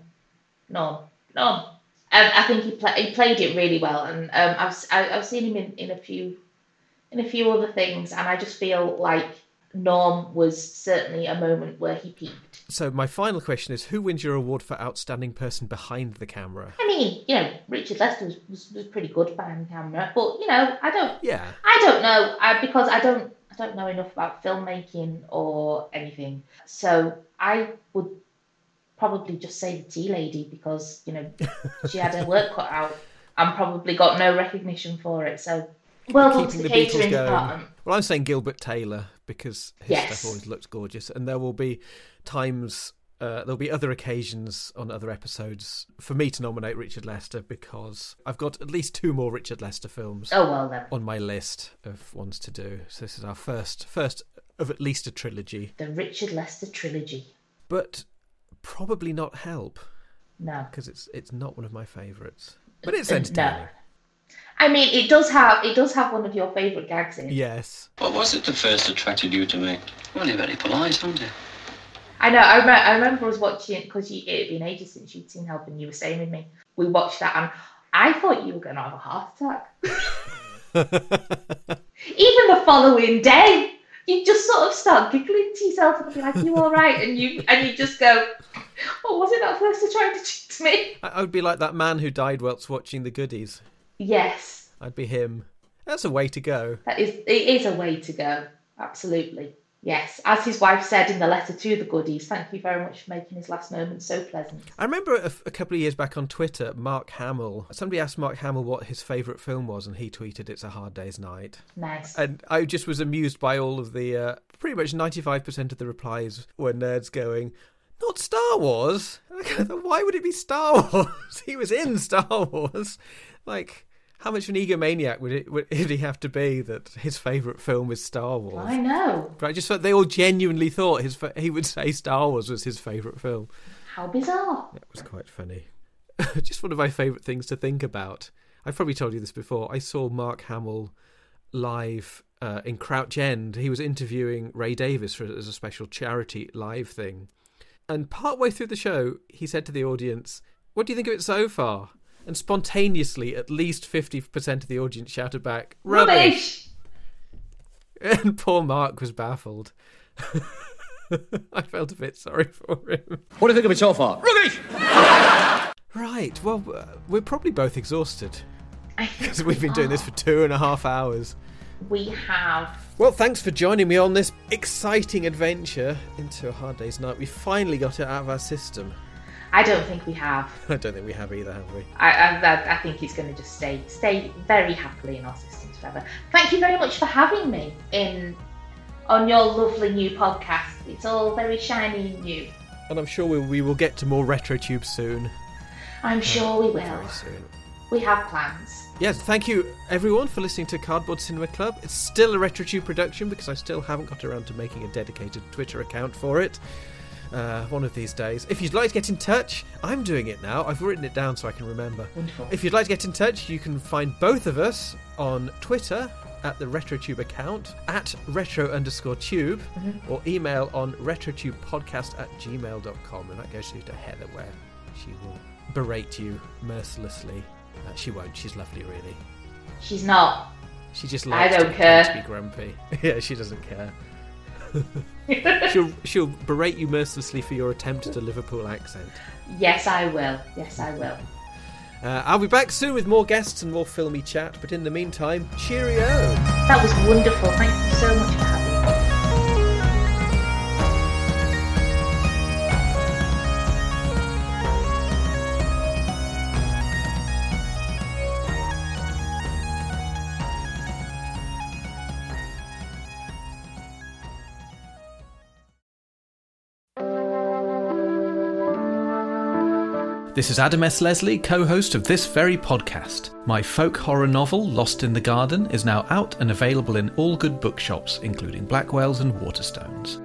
Norm. Norm. And I think he, pla he played it really well, and um, I've s- I, have seen him in, in a few in a few other things, and I just feel like Norm was certainly a moment where he peaked. So my final question is: Who wins your award for outstanding person behind the camera? I mean, you know, Richard Lester was, was, was pretty good behind the camera, but you know, I don't Yeah, I don't know I, because I don't I don't know enough about filmmaking or anything. So I would probably just say the tea lady because you know she had her work cut out and probably got no recognition for it. So well keeping the the Beatles going. department. Well, I'm saying Gilbert Taylor because his Yes. stuff always looks gorgeous, and there will be times. Uh, there'll be other occasions on other episodes for me to nominate Richard Lester because I've got at least two more Richard Lester films Oh well then, on my list of ones to do. So this is our first first of at least a trilogy, the Richard Lester trilogy. but probably not Help No, because it's it's not one of my favourites, but it's Uh, entertaining. no. I mean, it does have it does have one of your favourite gags in it. Yes, What was it that first attracted you to me? Well, you're very polite, aren't you? I know. I, rem- I remember us watching because it had been ages since you'd seen Help, and you were saying with me. We watched that, and I thought you were going to have a heart attack. Even the following day, you just sort of start giggling to yourself and be like, "You all right?" And you and you just go, "What was it that first attracted you to cheat me?" I, I would be like that man who died whilst watching the goodies. Yes, I'd be him. That's a way to go. that is. It is a way to go. Absolutely. Yes, as his wife said in the letter to the goodies, thank you very much for making his last moment so pleasant. I remember a, a couple of years back on Twitter, Mark Hamill. Somebody asked Mark Hamill what his favourite film was, and he tweeted, "It's a Hard Day's Night." Nice. And I just was amused by all of the, uh, pretty much ninety-five percent of the replies were nerds going, Not Star Wars. Why would it be Star Wars? he was in Star Wars. Like, how much of an egomaniac would it would he have to be that his favourite film is Star Wars? I know. But I just thought they all genuinely thought his he would say Star Wars was his favourite film. How bizarre. That was quite funny. just one of my favourite things to think about. I've probably told you this before. I saw Mark Hamill live uh, in Crouch End. He was interviewing Ray Davies for, as a special charity live thing. And partway through the show, he said to the audience, What do you think of it so far? And spontaneously, at least 50% of the audience shouted back, Rubbish! And poor Mark was baffled. I felt a bit sorry for him. What do you think of it so far? Rubbish! Right, well, uh, we're probably both exhausted because we've been doing this for two and a half hours. we have. Well, thanks for joining me on this exciting adventure into a hard day's night. We finally got it out of our system. I don't think we have. I don't think we have either, have we? I, I, I think it's going to just stay stay very happily in our systems forever. Thank you very much for having me in on your lovely new podcast. It's all very shiny and new. And I'm sure we, we will get to more RetroTube soon. I'm uh, sure we will. We have plans. Yes, thank you everyone for listening to Cardboard Cinema Club. It's still a RetroTube production because I still haven't got around to making a dedicated Twitter account for it. Uh, one of these days. If you'd like to get in touch, I'm doing it now. I've written it down so I can remember. Wonderful. If you'd like to get in touch, you can find both of us on Twitter at the RetroTube account, at retro underscore tube, or email on retrotubepodcast at gmail.com. And that goes through to Heather, where she will berate you mercilessly. Uh, she won't, she's lovely, really. She's not. She just likes I don't to, care. to be grumpy. yeah, she doesn't care. She'll, she'll berate you mercilessly for your attempt at a Liverpool accent. Yes, I will. Yes, I will. Uh, I'll be back soon with more guests and more filmy chat, but in the meantime, cheerio! That was wonderful. Thank you so This is Adam S. Leslie, co host of this very podcast. My folk horror novel, Lost in the Garden, is now out and available in all good bookshops, including Blackwell's and Waterstones.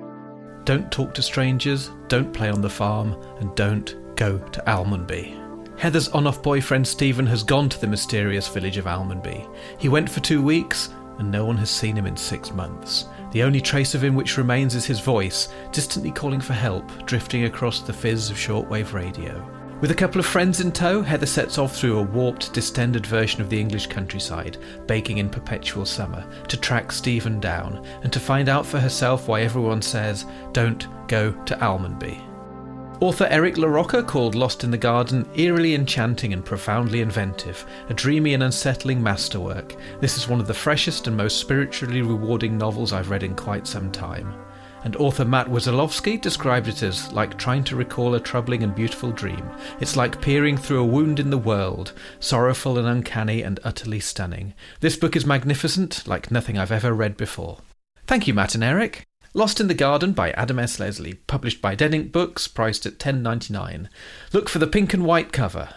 Don't talk to strangers, don't play on the farm, and don't go to Almonby. Heather's on off boyfriend Stephen has gone to the mysterious village of Almonby. He went for two weeks, and no one has seen him in six months. The only trace of him which remains is his voice, distantly calling for help, drifting across the fizz of shortwave radio. With a couple of friends in tow, Heather sets off through a warped, distended version of the English countryside, baking in perpetual summer, to track Stephen down and to find out for herself why everyone says, don't go to Almonby. Author Eric LaRocca called Lost in the Garden eerily enchanting and profoundly inventive, a dreamy and unsettling masterwork. This is one of the freshest and most spiritually rewarding novels I've read in quite some time. And author Matt Wesolowski described it as like trying to recall a troubling and beautiful dream. It's like peering through a wound in the world, sorrowful and uncanny and utterly stunning. This book is magnificent, like nothing I've ever read before. Thank you, Matt and Eric. Lost in the Garden by Adam S. Leslie, published by Dead Ink Books, priced at ten ninety nine. Look for the pink and white cover.